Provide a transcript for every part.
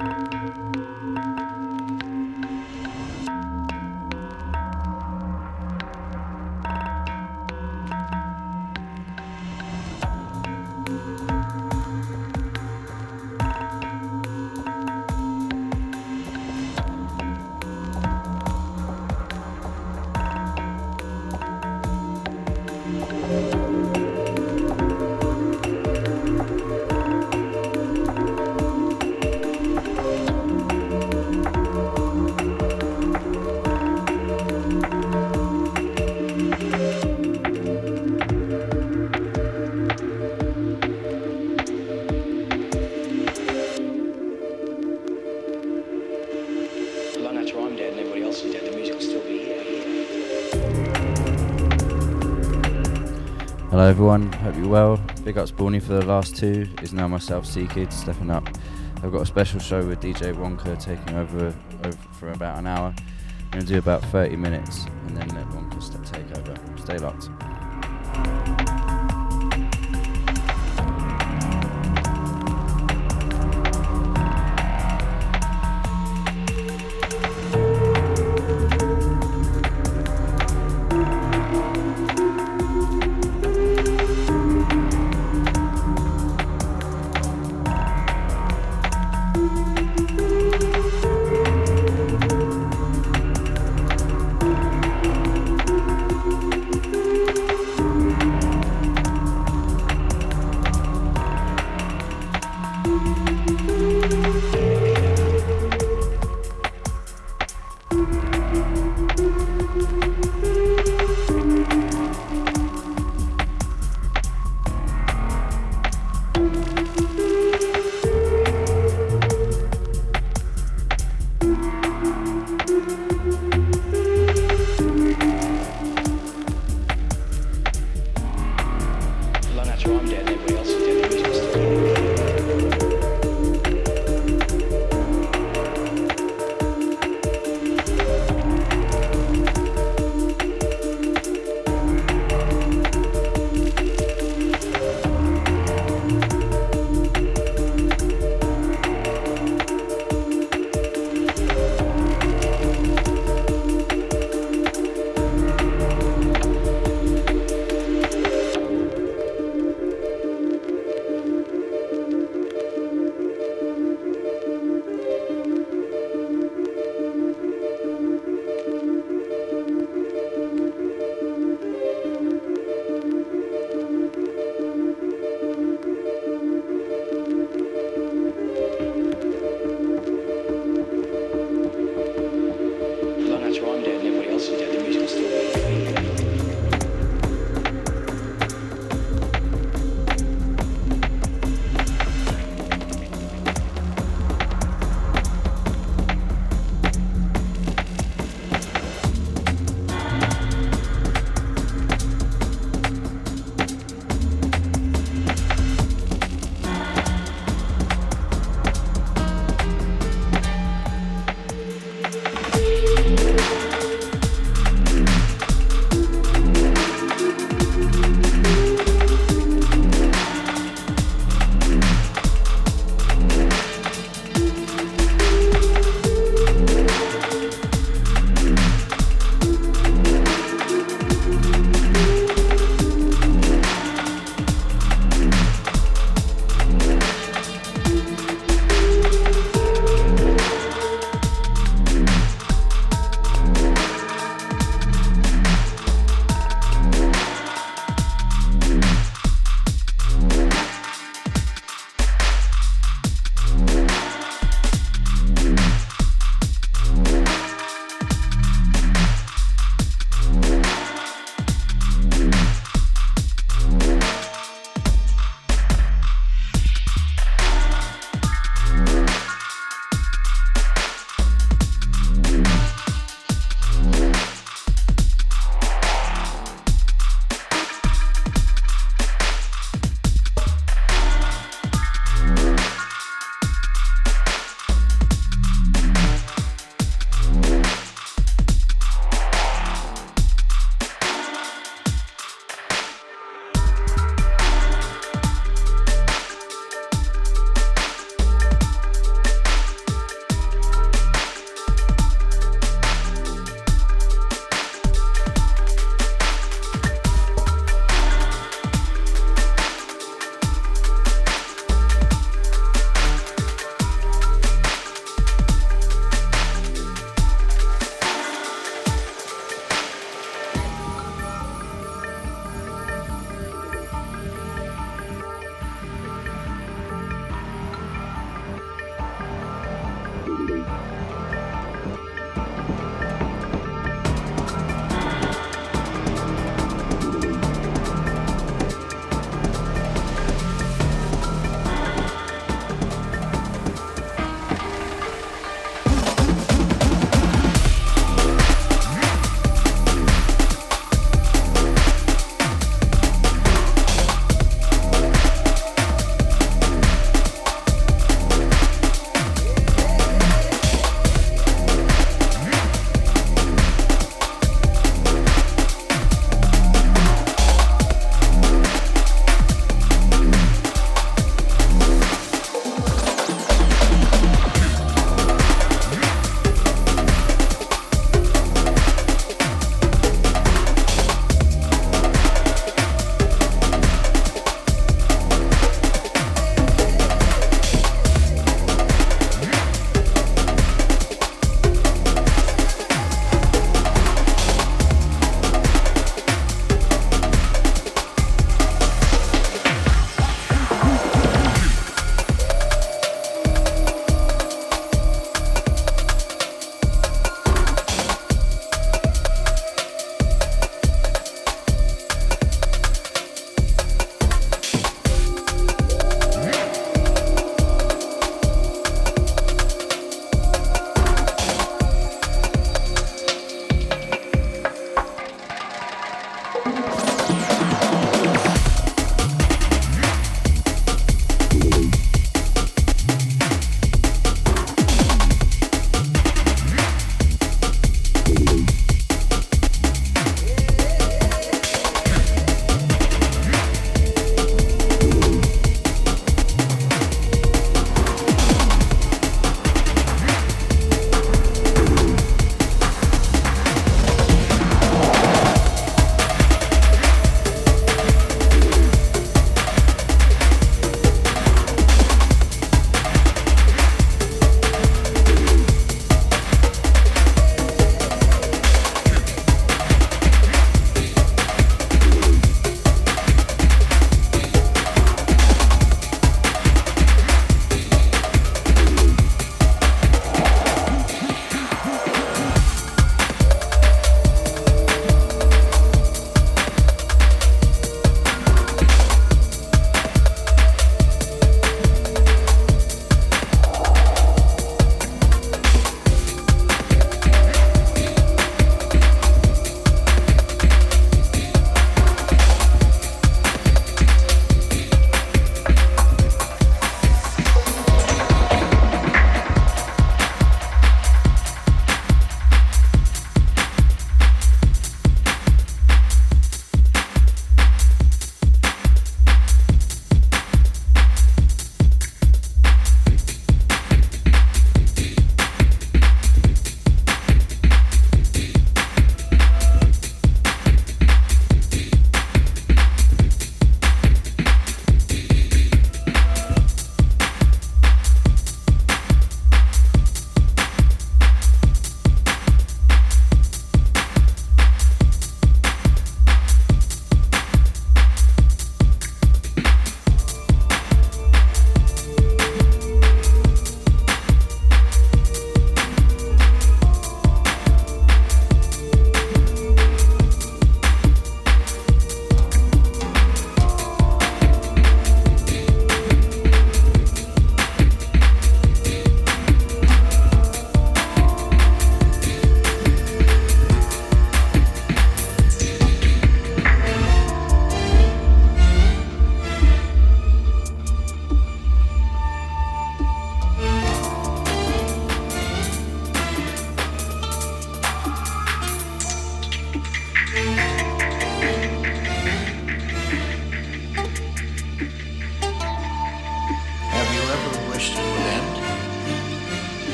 Long everyone, hope you're well. Big up Spawny for the last two. Is now myself, C Kid, stepping up. I've got a special show with DJ Wonka taking over, over for about an hour. I'm gonna do about 30 minutes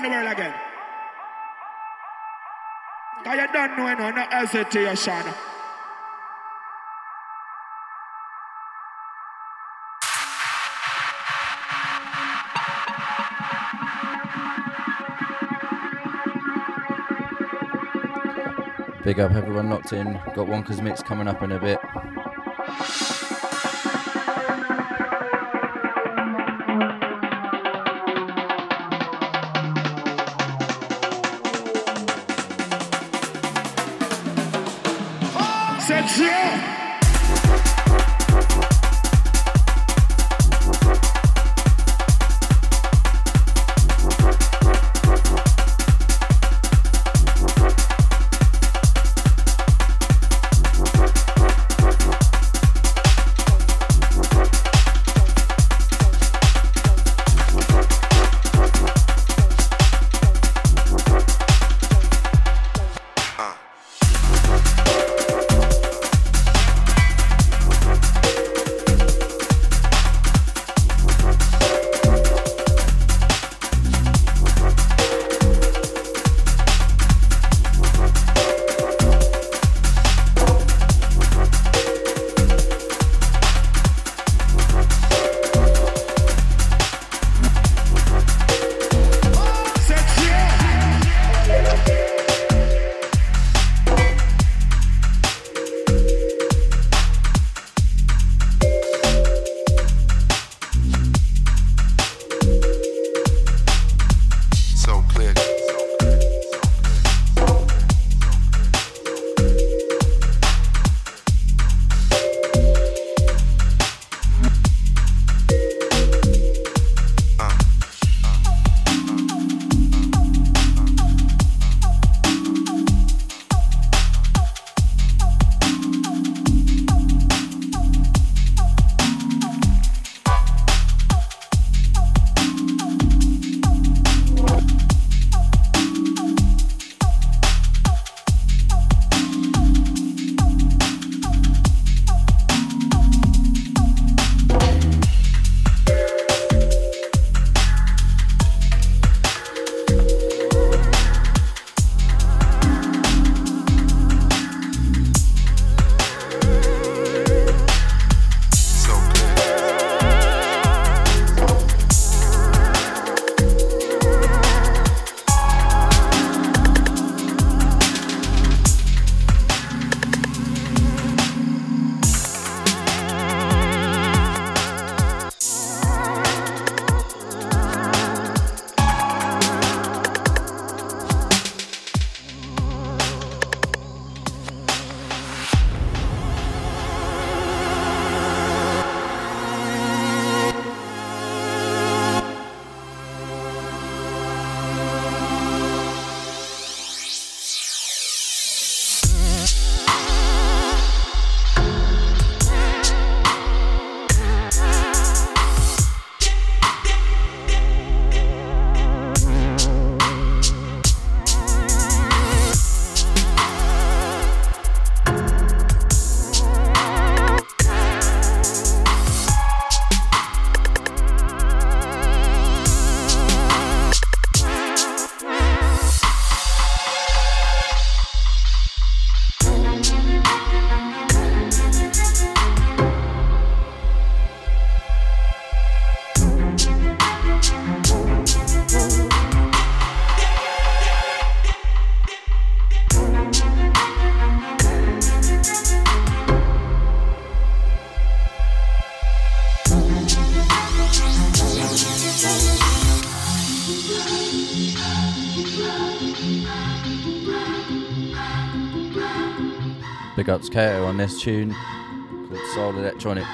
thing the world again. Cause you don't know no, no hesitation. Big up everyone locked in. Got Wonka's mix coming up in a bit. Ups Kato on this tune called Soul Electronic.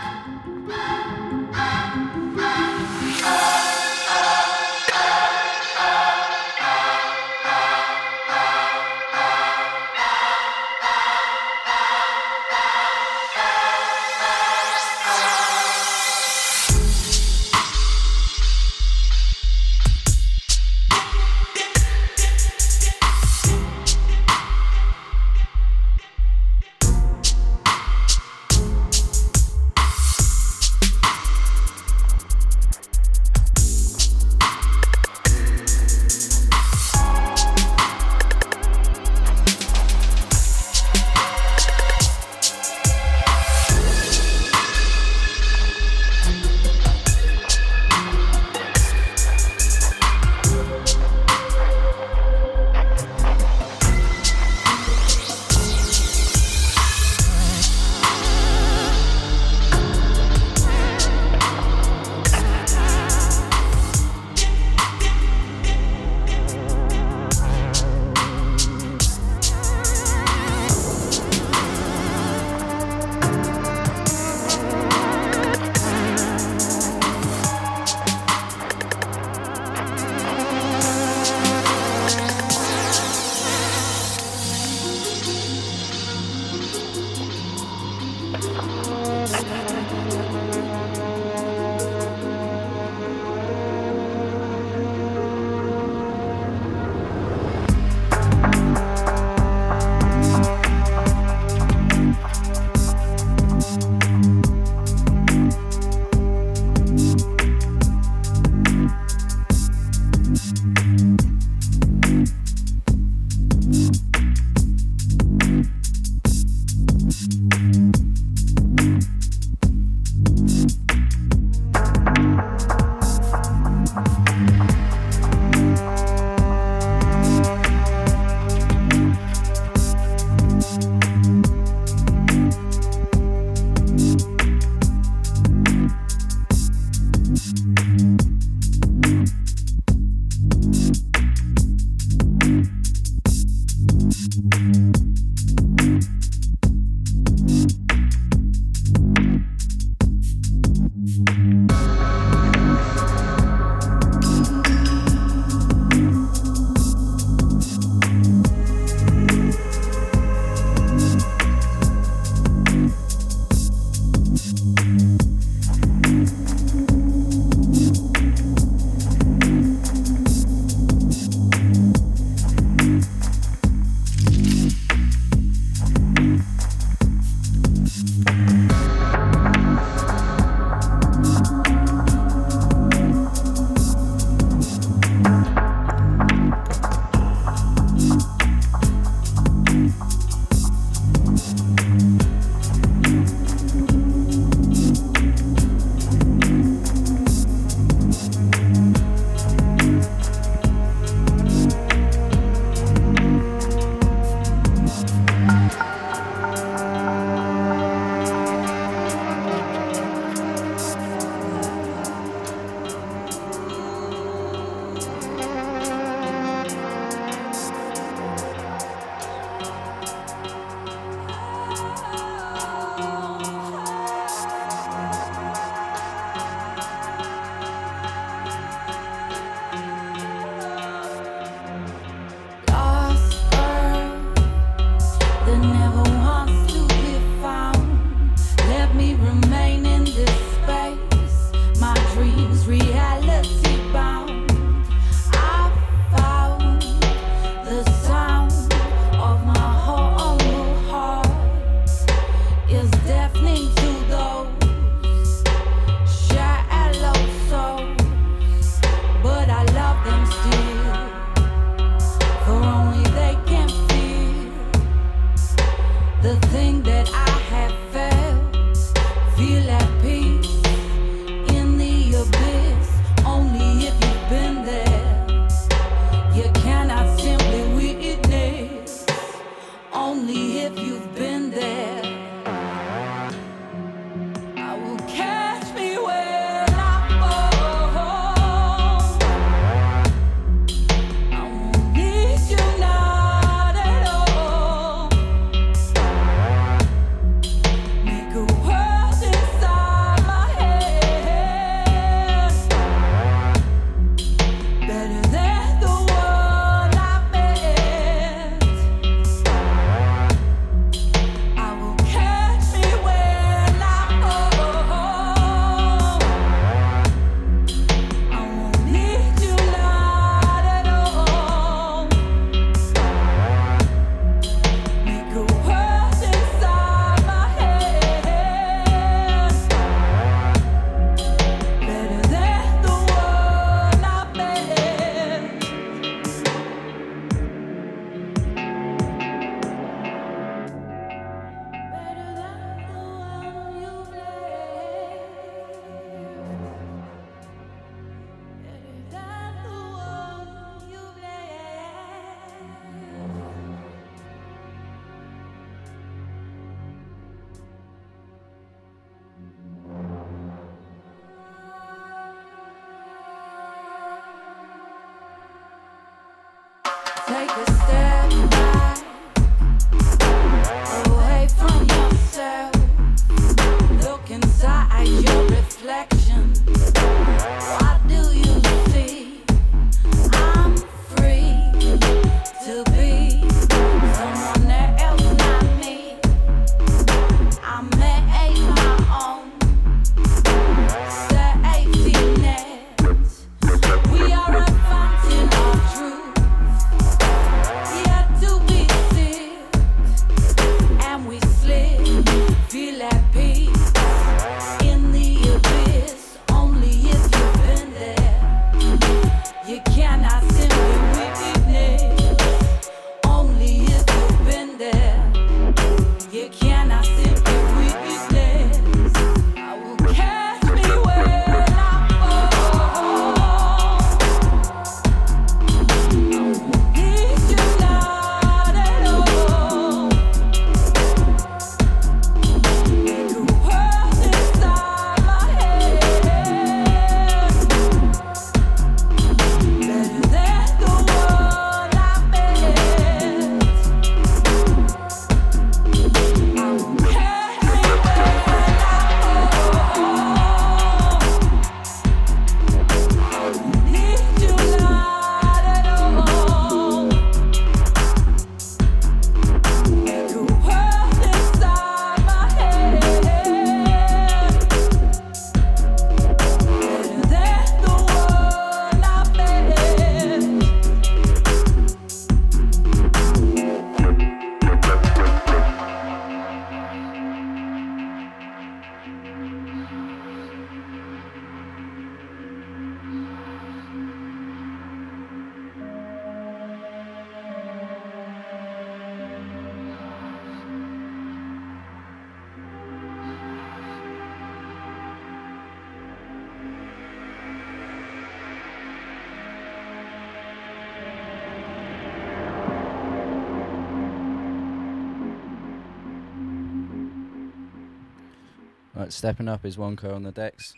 Right, stepping up is Wonka on the decks.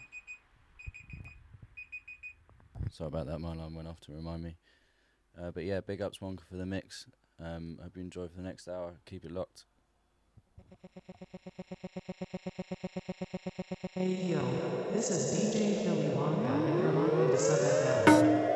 Sorry about that, my alarm went off to remind me. Uh, but yeah, big ups Wonka for the mix. Um, hope you enjoy for the next hour. Keep it locked. Hey yo, this is DJ Philly Wonka and you're listening to Sub FM.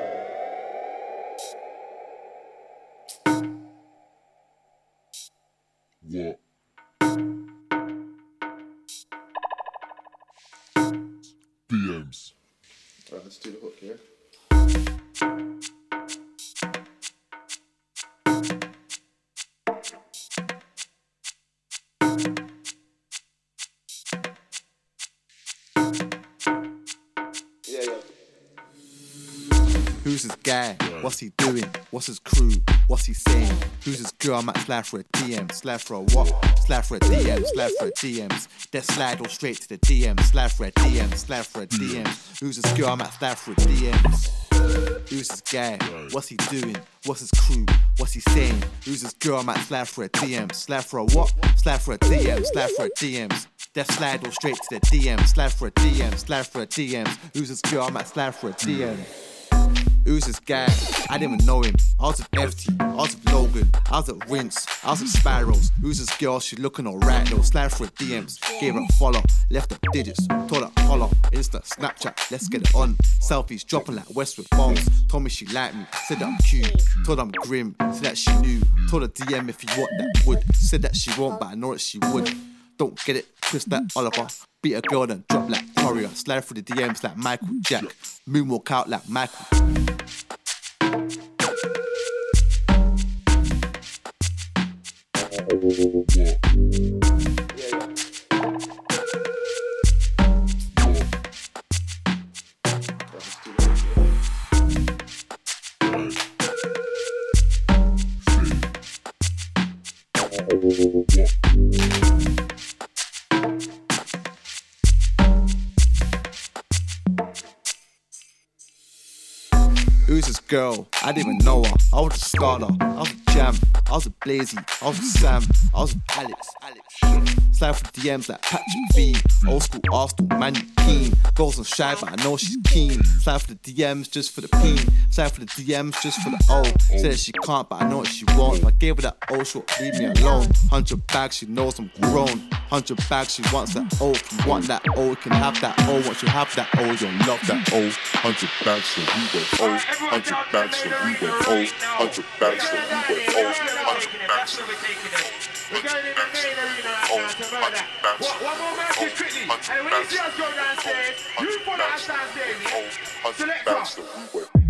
Here. Guy? What's he doing? What's his crew? What's he saying? Who's this girl? I might slide for a DM. Slide for a what? Slide for a DM. Slide for a DMs. Then slide all straight to the DM. Slide for a DM. Slide for a DMs. Who's this girl? I might slide for a DMs. Who's this guy? What's he doing? What's his crew? What's he saying? Who's this girl? I might slide for a DM. Slide for a what? Slide for a DM. Slide for a DMs. Then slide all straight to the DM. Slide for a DM. Slide for a DMs. Who's this girl? I might slide for a DM. Who's this guy? I didn't even know him. I was with FT, I was with Logan, I was at Rinse, I was with Spirals. Who's this girl? She looking alright though. Slide for DMs, gave her a follow, left her digits, told her holler, Insta, Snapchat, let's get it on. Selfies dropping like Westwood bombs. Told me she liked me, said that I'm cute, told I'm grim, said that she knew, told her DM if you want that would, said that she won't, but I know that she would. Don't get it, twist that Oliver. Beat a girl and drop like Warrior. Slide through the DMs like Michael Jack. Moonwalk out like Michael. Who's this girl? I didn't even know her. I was a starter. I was a a Blazy. I was a Sam. I was with Alex. Alex. Slide for DMs like Patrick V. Old school Arsenal, man, you keen. Girls on shy, but I know she's keen. Slide for the DMs just for the P. Slide for the DMs just for the O. That she can't, but I know what she wants. If I gave her that O, she'll leave me alone. Hundred bags, she knows I'm grown. Hundred bags, she wants that O. If you want that O, you can have that O. Once you have that O, you'll love that O. Hundred bags so we went oh, hundred bags so we went oh, hundred bags so we went oh, hundred bags so we We're going in the main arena right now to. One, more match quickly. And when you see us go downstairs, you follow us downstairs, yeah? Select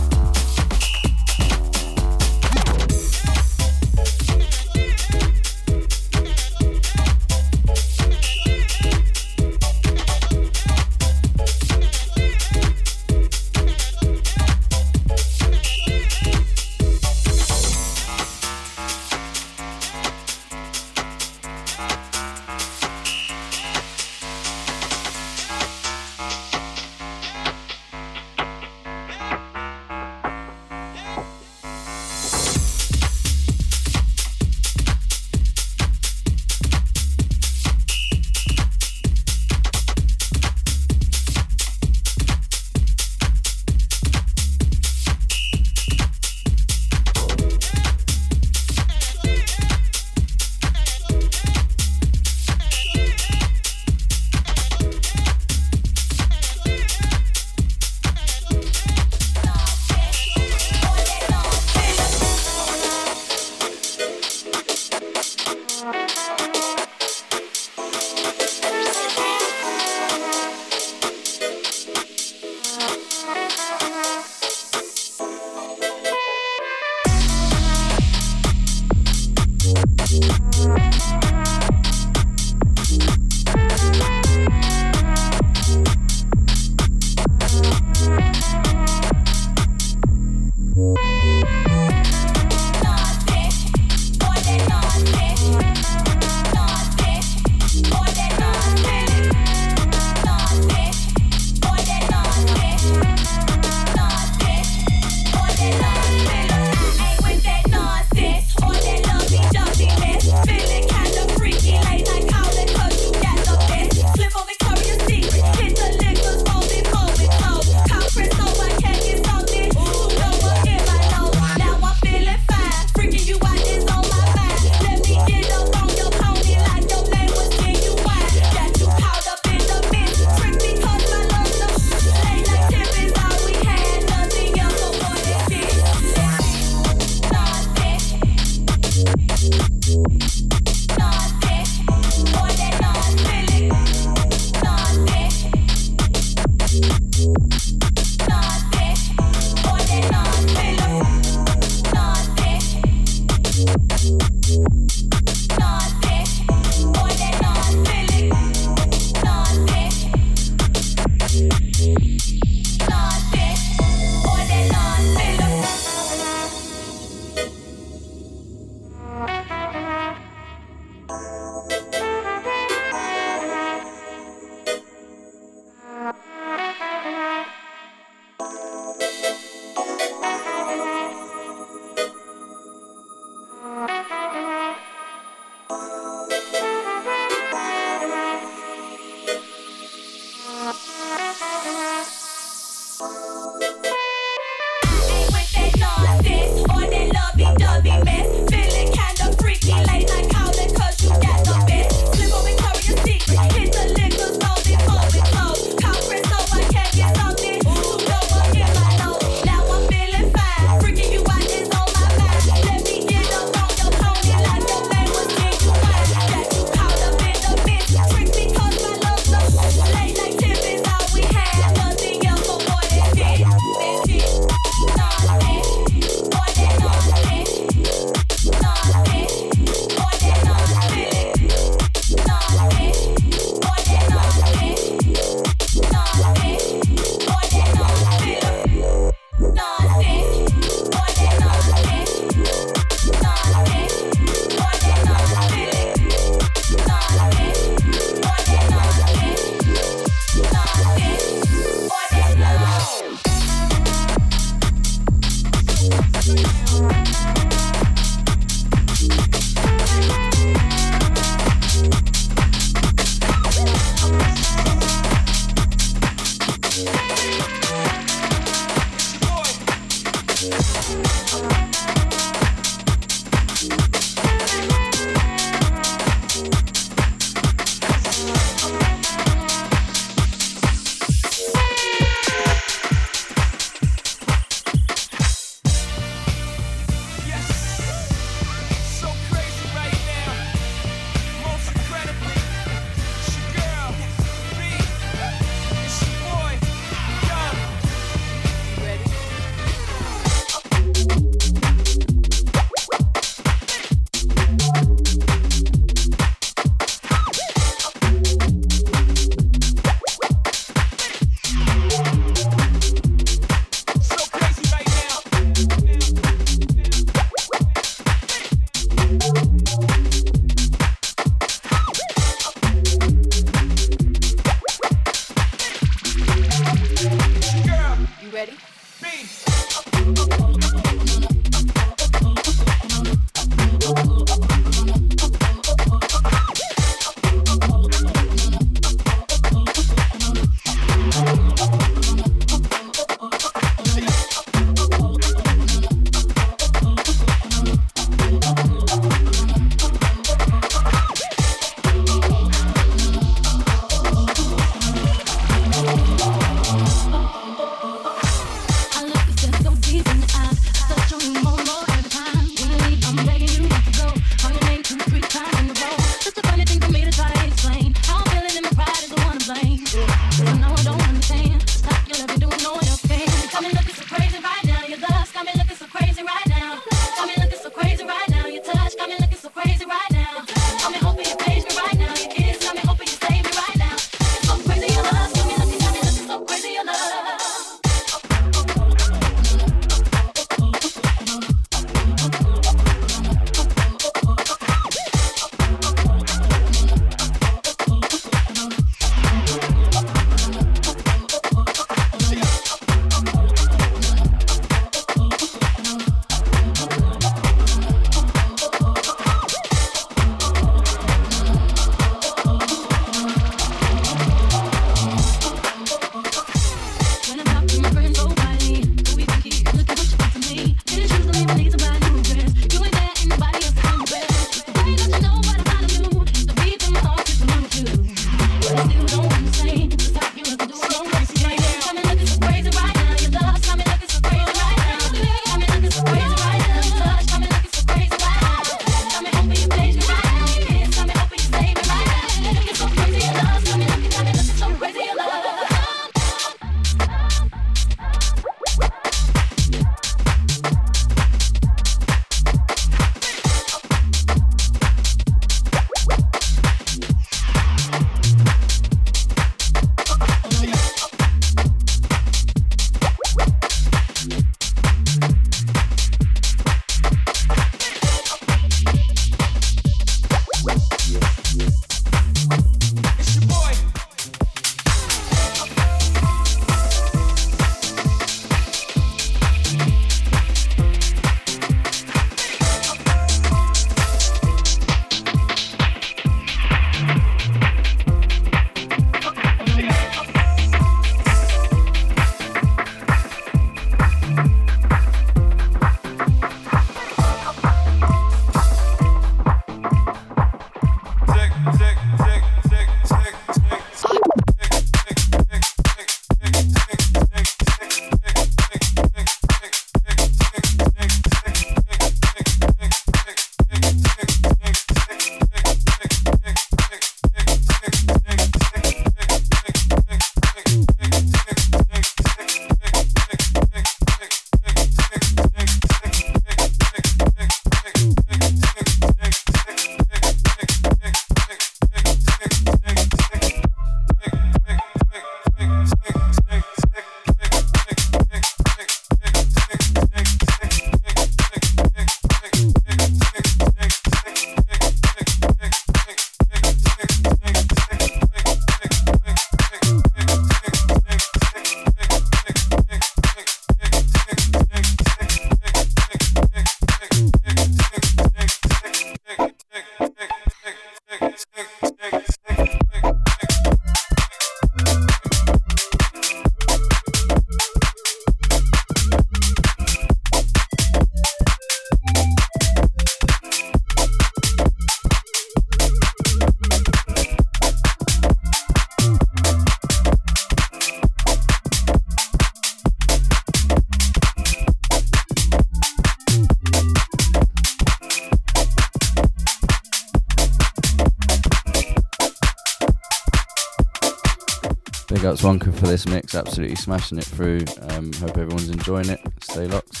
Wonka for this mix. Absolutely smashing it through. Um, hope everyone's enjoying it. Stay locked.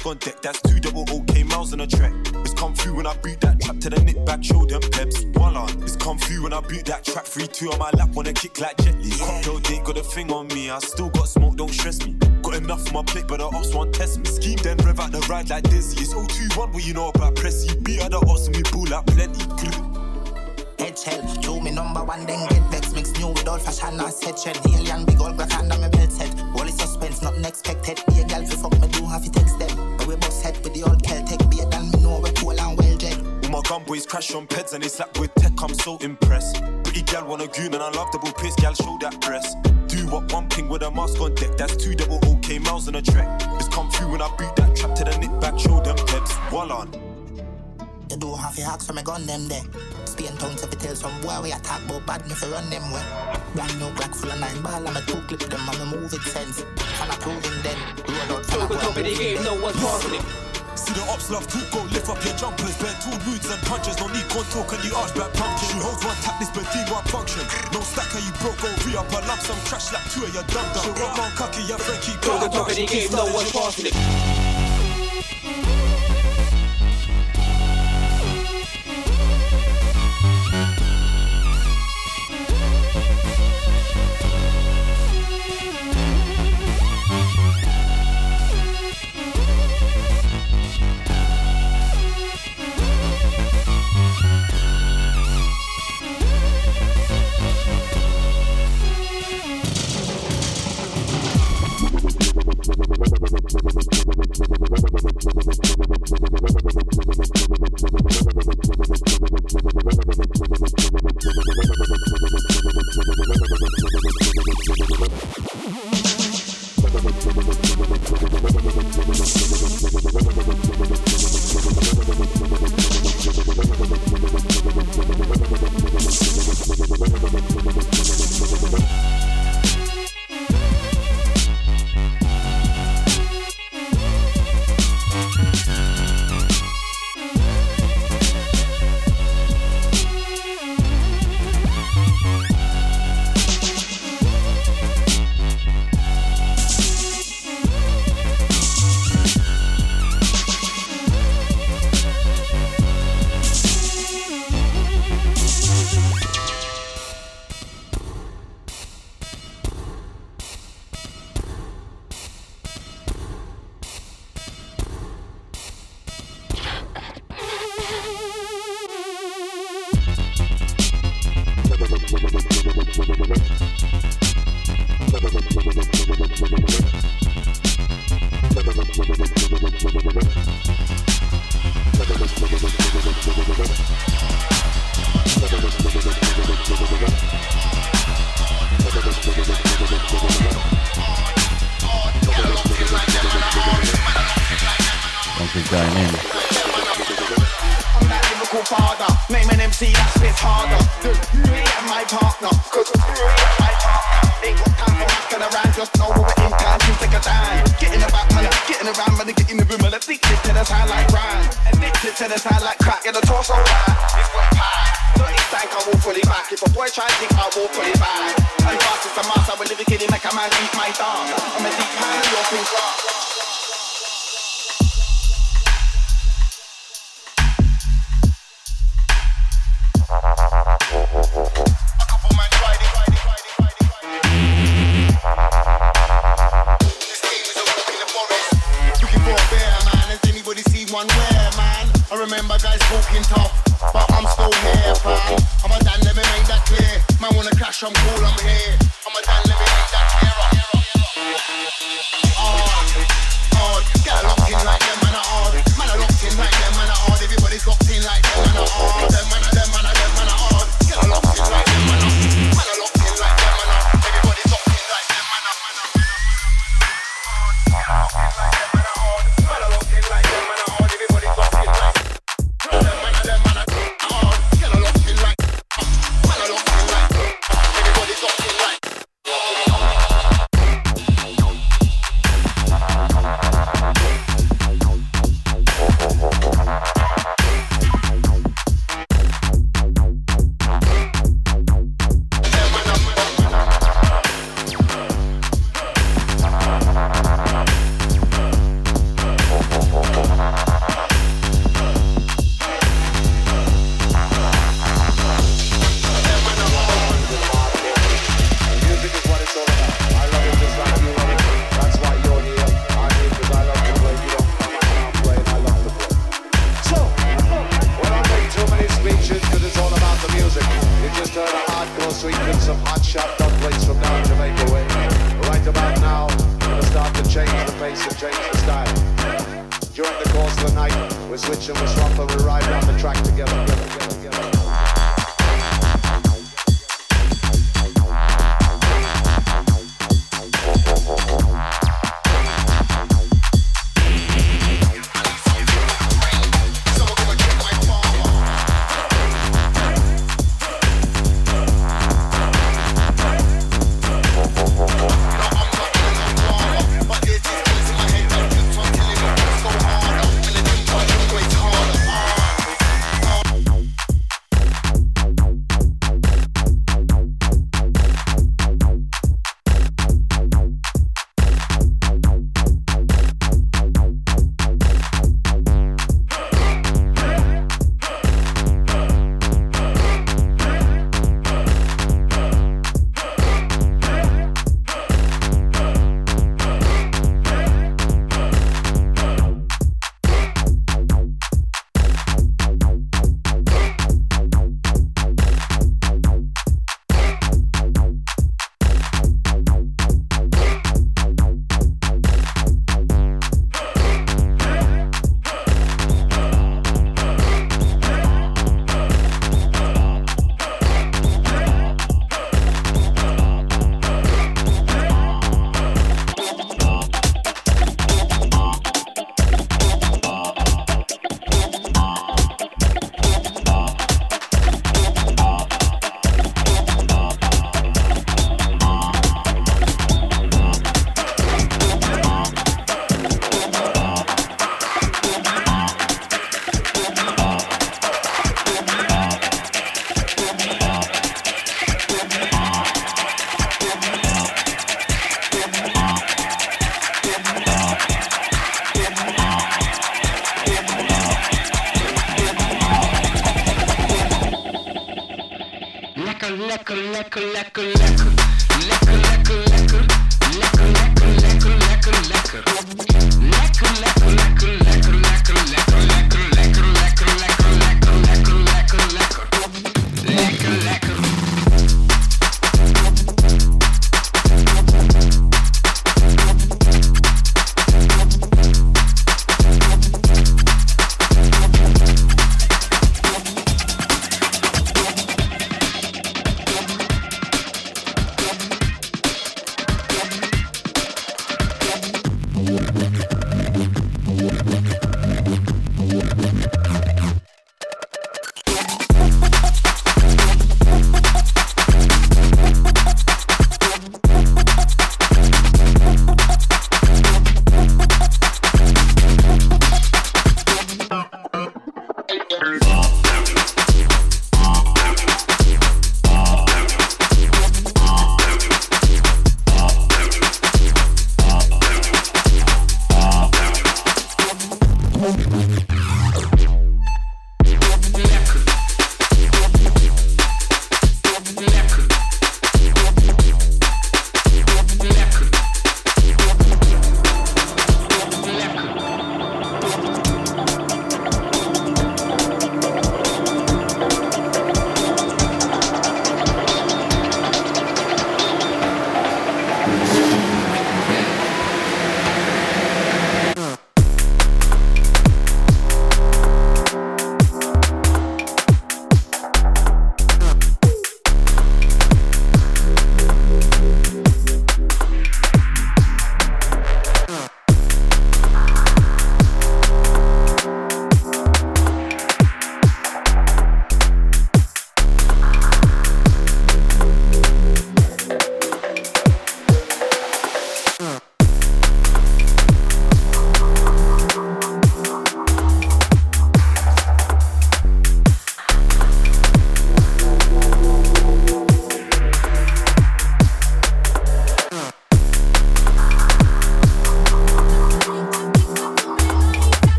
A mask on deck. That's two double OK miles on a track. It's come through when I beat that trap to the knit back. Show them peps. Voila. It's come through when I beat that track. Three two on my lap. Wanna kick like Jet Li. Cocktail date got a thing on me. I still got smoke. Don't stress me. Got enough on my plate, but the ops want test me. Scheme then rev out the ride like Dizzy. It's 021 what you know about Pressy. Beat other ops and we bull out plenty. Head shell, show me number one, then get vex. Mix new with old fashioned and set trend. Alien big old black under my belt crash on peds and they slap with tech, I'm so impressed. Pretty gal wanna goon and I love double piss, gal show that breast. Do what one ping with a mask on deck, that's two double OK miles in a track. It's come through when I beat that trap to the knit back, show them peps. Wall on. They do have your hacks from me gun them there. Spain town to tales from where we attack, but bad me for run them way. Brand new black full of nine ball, I'm a two clip them, I'm a move it sense. I'm a proving then. Roll out from a Top of the game, no one's passing it. See the ops love talk, go lift up your jumpers. Bare two moods and punches, no need contour, can you arch back pumpkin? She holds one tap, this bed one function. No stacker, you broke, go re up a lump, some trash like two of your dum dum. She rock on cocky, your friend keep Top of the game, no one's passing it. To the sound like crack. Get the torso right. It's got pie. Dirty stank, I will pull it back. If a boy try to think, I will pull it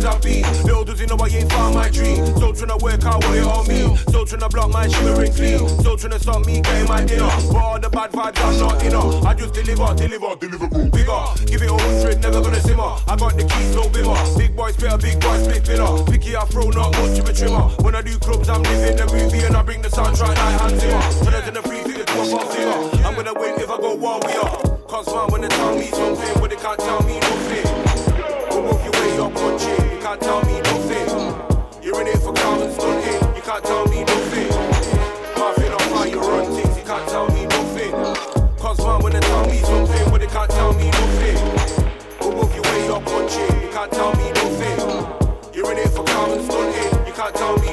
go the places I be. Little does he know I ain't found my dream. So tryna work out what it on me. So tryna block my shimmering clean. So tryna stop me getting my dinner. But all the bad vibes I'm not in her. I just deliver, deliver, deliver, go bigger. Give it all hundred, never gonna simmer. I got the keys, no bimmer. Big boy spitter, big boys split pillar. Picky afro, not much of a trimmer. When I do clubs, I'm living the movie and I bring the soundtrack like Hans Zimmer. To the free figure to a figure. I'm gonna win if I go one we are. Cause man, when they tell me something, but they can't tell me nothing. Above your way, you're. You can't tell me nothing. You're in it for clout and stunting. You can't tell me nothing. Laughing off how you run things. You can't tell me nothing. Cause man, when they tell me something, but they can't tell me nothing. Above your way, you're punching. You can't tell me nothing. You're in it for clout and stunting. You can't tell me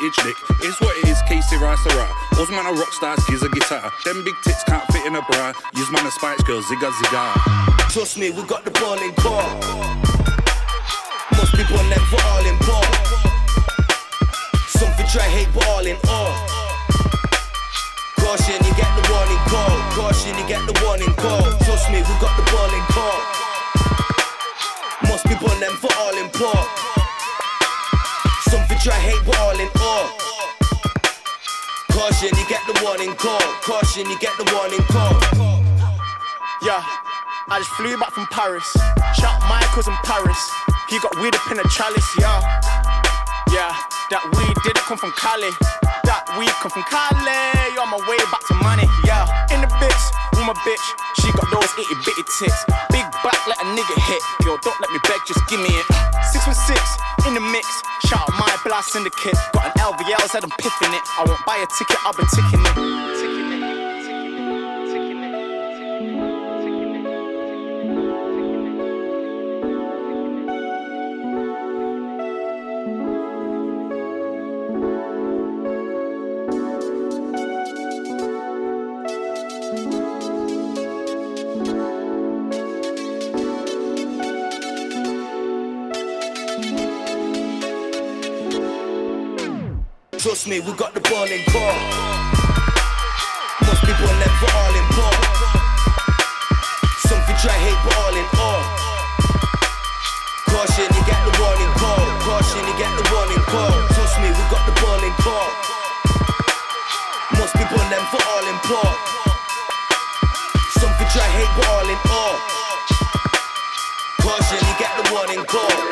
like Nick. It's what it is, Casey Rice or Us man are rock stars, gives a guitar. Them big tits can't fit in a bra. Use man a spice girl, zigga zigga. Trust me, we got the ball in court. Must be born them for all in. Call. Caution, you get the warning call. Yeah, I just flew back from Paris. Shout Michael's in Paris. He got weed up in a chalice, yeah. Yeah, that weed didn't come from Cali. That weed come from Cali. On my way back to money, yeah. In the bits, with my bitch. She got those itty bitty tits. Big back, let a nigga hit. Yo, don't let me beg, just give me it. Six with six, in the mix. Shout out my blast syndicate. Got an LVL, said I'm piffing it. I won't buy a ticket, been ticking. Ticking it. Trust me, we got the ball in court. Be born them for all in poor. Some for try hate, but all in all. Caution, you get the warning call. Caution, you get the warning call. Trust me, we got the ball in court. Be born them for all in poor. Some for try hate, but all in all. Caution, you get the warning call.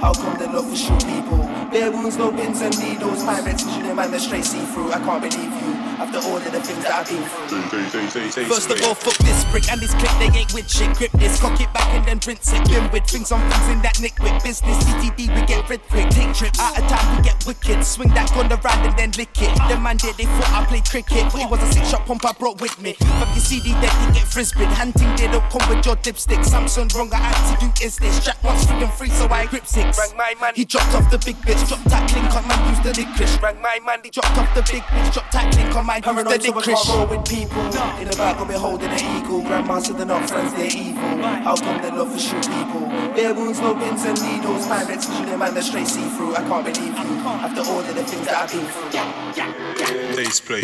How come they love to shoot people? Bare wounds, no pins and needles. Pirates them and they straight see through. I can't believe you. After all of the things that I've been through. First of all, fuck this brick and this clip, they ain't with shit. Grip this, cock it back and then rinse it. Been with things on things in that nick with business. CTD, we get rid quick. Take trips, out of time, we get wicked. Swing that gun around and then lick it. The man did, they thought I played cricket. But it was a six shot pump I brought with me. Fuck your CD, then you get frisbee. Hunting, they don't come with your dipstick. Samsung, wrong, I had to do is this. Jack wants free and free, so I grip six. Rang my man, he dropped off the big bitch. Drop tackling, on man, use the licorice. Rang my man, he dropped off the big bitch. Drop tackling, on man, use the Paranoid, so I licorice. can't roll with people. In the back, I'll be holding an eagle. Grandma said they're not friends, they're evil. How come they love to shoot people? Bare wounds, no pins and needles. Pirates pushing them and they straight see through. I can't believe you. After all of the things that I've been through. Days play.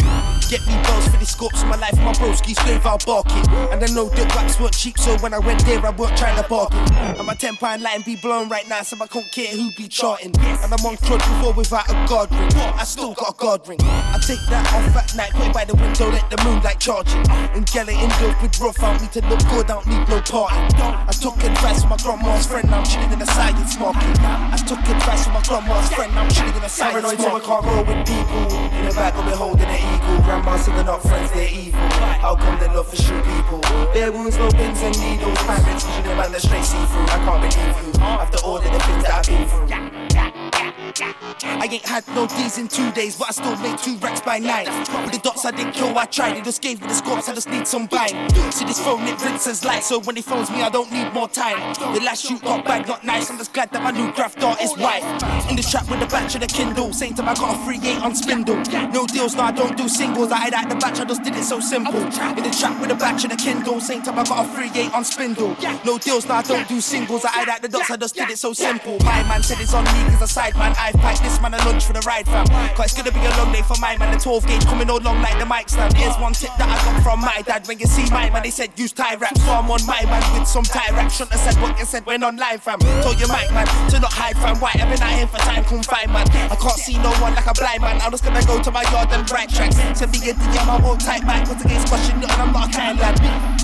Get me bells for the scopes of my life, my broski's grave out barking. And I know the wax weren't cheap, so when I went there, I weren't trying to bargain. And my 10 pound line be blown right now, so I can't care who be charting. And I'm on crud before without a guard ring. I still got a guard ring. I take that off at night, put by the window, let the moonlight charging. And get it indoors with rough, I don't to look good, I don't need no party. I took advice from my grandma's friend, I'm chilling in the science market. I took advice from my grandma's friend, I'm chilling in the science Paranoid, so I can't roll with people. In the back, I'll be holding an eagle. Grandma said they're not friends, they're evil. How come they love to shoot people? Bare wounds, no pins and needles. Pirates pushing them and they straight see through. I can't believe you. After all of the things that I've been through. I ain't had no D's in two days, but I still made two racks by night. With the dots I didn't kill, I tried. They just gave me the scopes, I just need some bang. See this phone, it rinses light, so when he phones me, I don't need more time. The last shoot got bag, not nice. I'm just glad that my new graph dart is white. In the trap with the batch of the Kindle, same time I got a free eight on spindle. No deals, no, I don't do singles. I had the batch, I just did it so simple. In the trap with the batch of the Kindle, same time I got a free eight on spindle. No deals, no, I don't do singles. I had the dots, I just did it so simple. My man said it's on me, cause a side man. I've packed this man a lunch for the ride, fam. Cause it's gonna be a long day for my man. The 12 gauge coming all long like the mic stand. Here's one tip that I got from my dad. When you see my man, they said use tie wrap. So I'm on my man with some tie wrap. Shouldn't have said what you said when online, fam. Told your mic man to not hide, fam. Why I've been out here for time, confined, man. I can't see no one like a blind man. I'm just gonna go to my yard and write tracks. Send me a DM, I won't type back. Cause against question, nothing, I'm not a kind lad.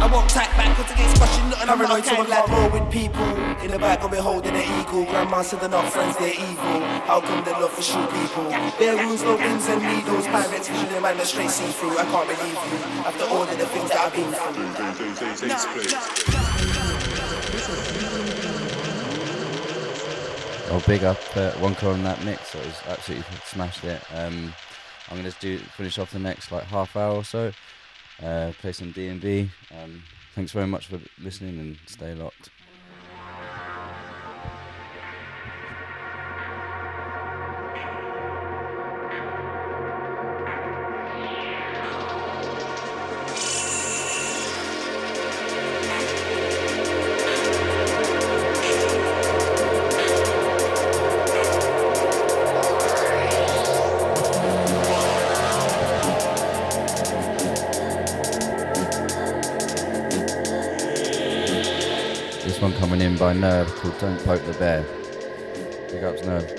I won't type back, cause against question, nothing, I'm not Paranoid, a so I kind can't lad. roll with people. In the back, I'll be holding an eagle. Grandma said they're not friends, they're evil. How come they love to shoot people? Bare wounds, no pins and needles. Pirates pushing them and they straight see through. I can't believe you. After all of the things that I've been through. Days play. Oh, big up uh, Wonka on that mix. That was absolutely smashed it. Um, I'm gonna do finish off the next like half hour or so. Uh, play some D and B. Um, thanks very much for listening and stay locked. By Nerve called Don't Poke the Bear. Big ups, Nerve.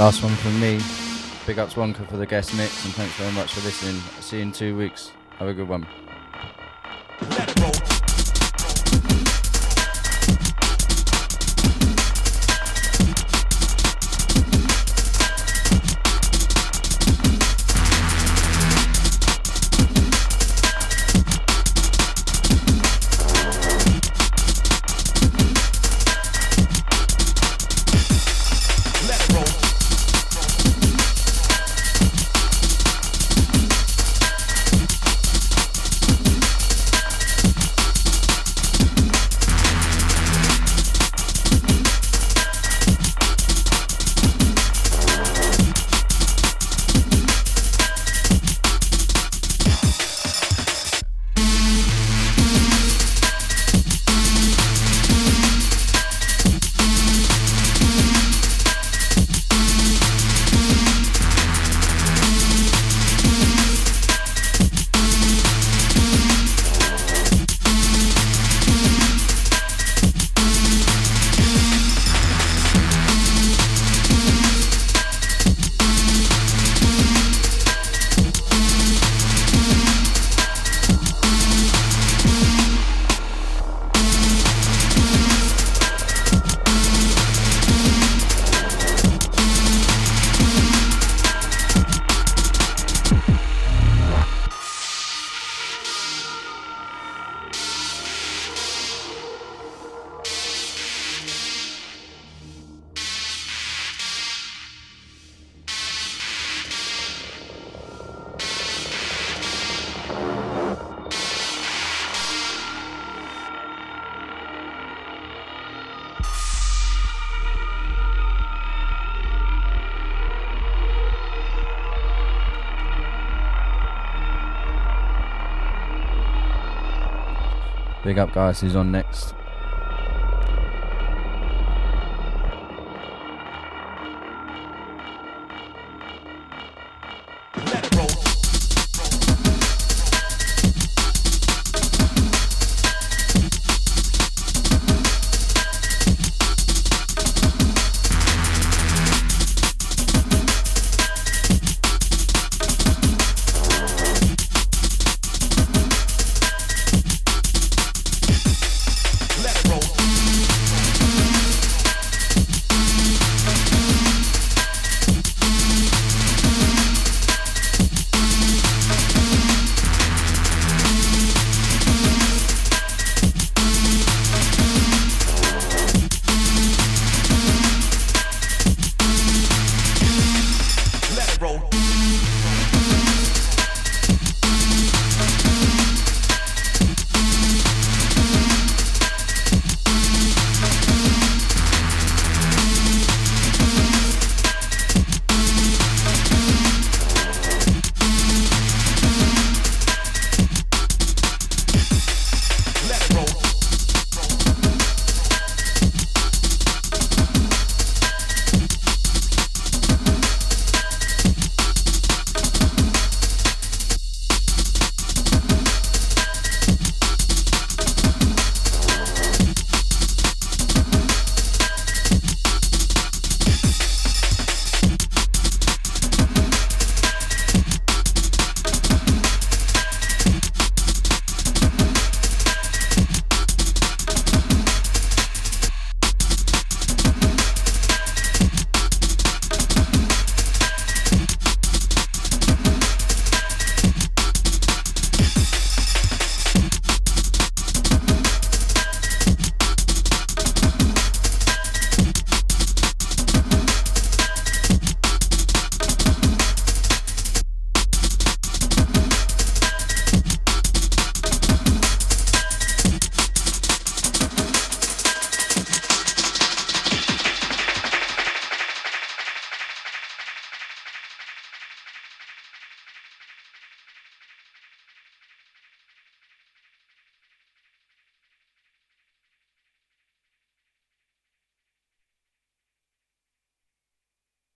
Last one from me. Big ups Wonka for the guest mix, and thanks very much for listening. See you in two weeks. Have a good one. Big up, guys. Who's on next?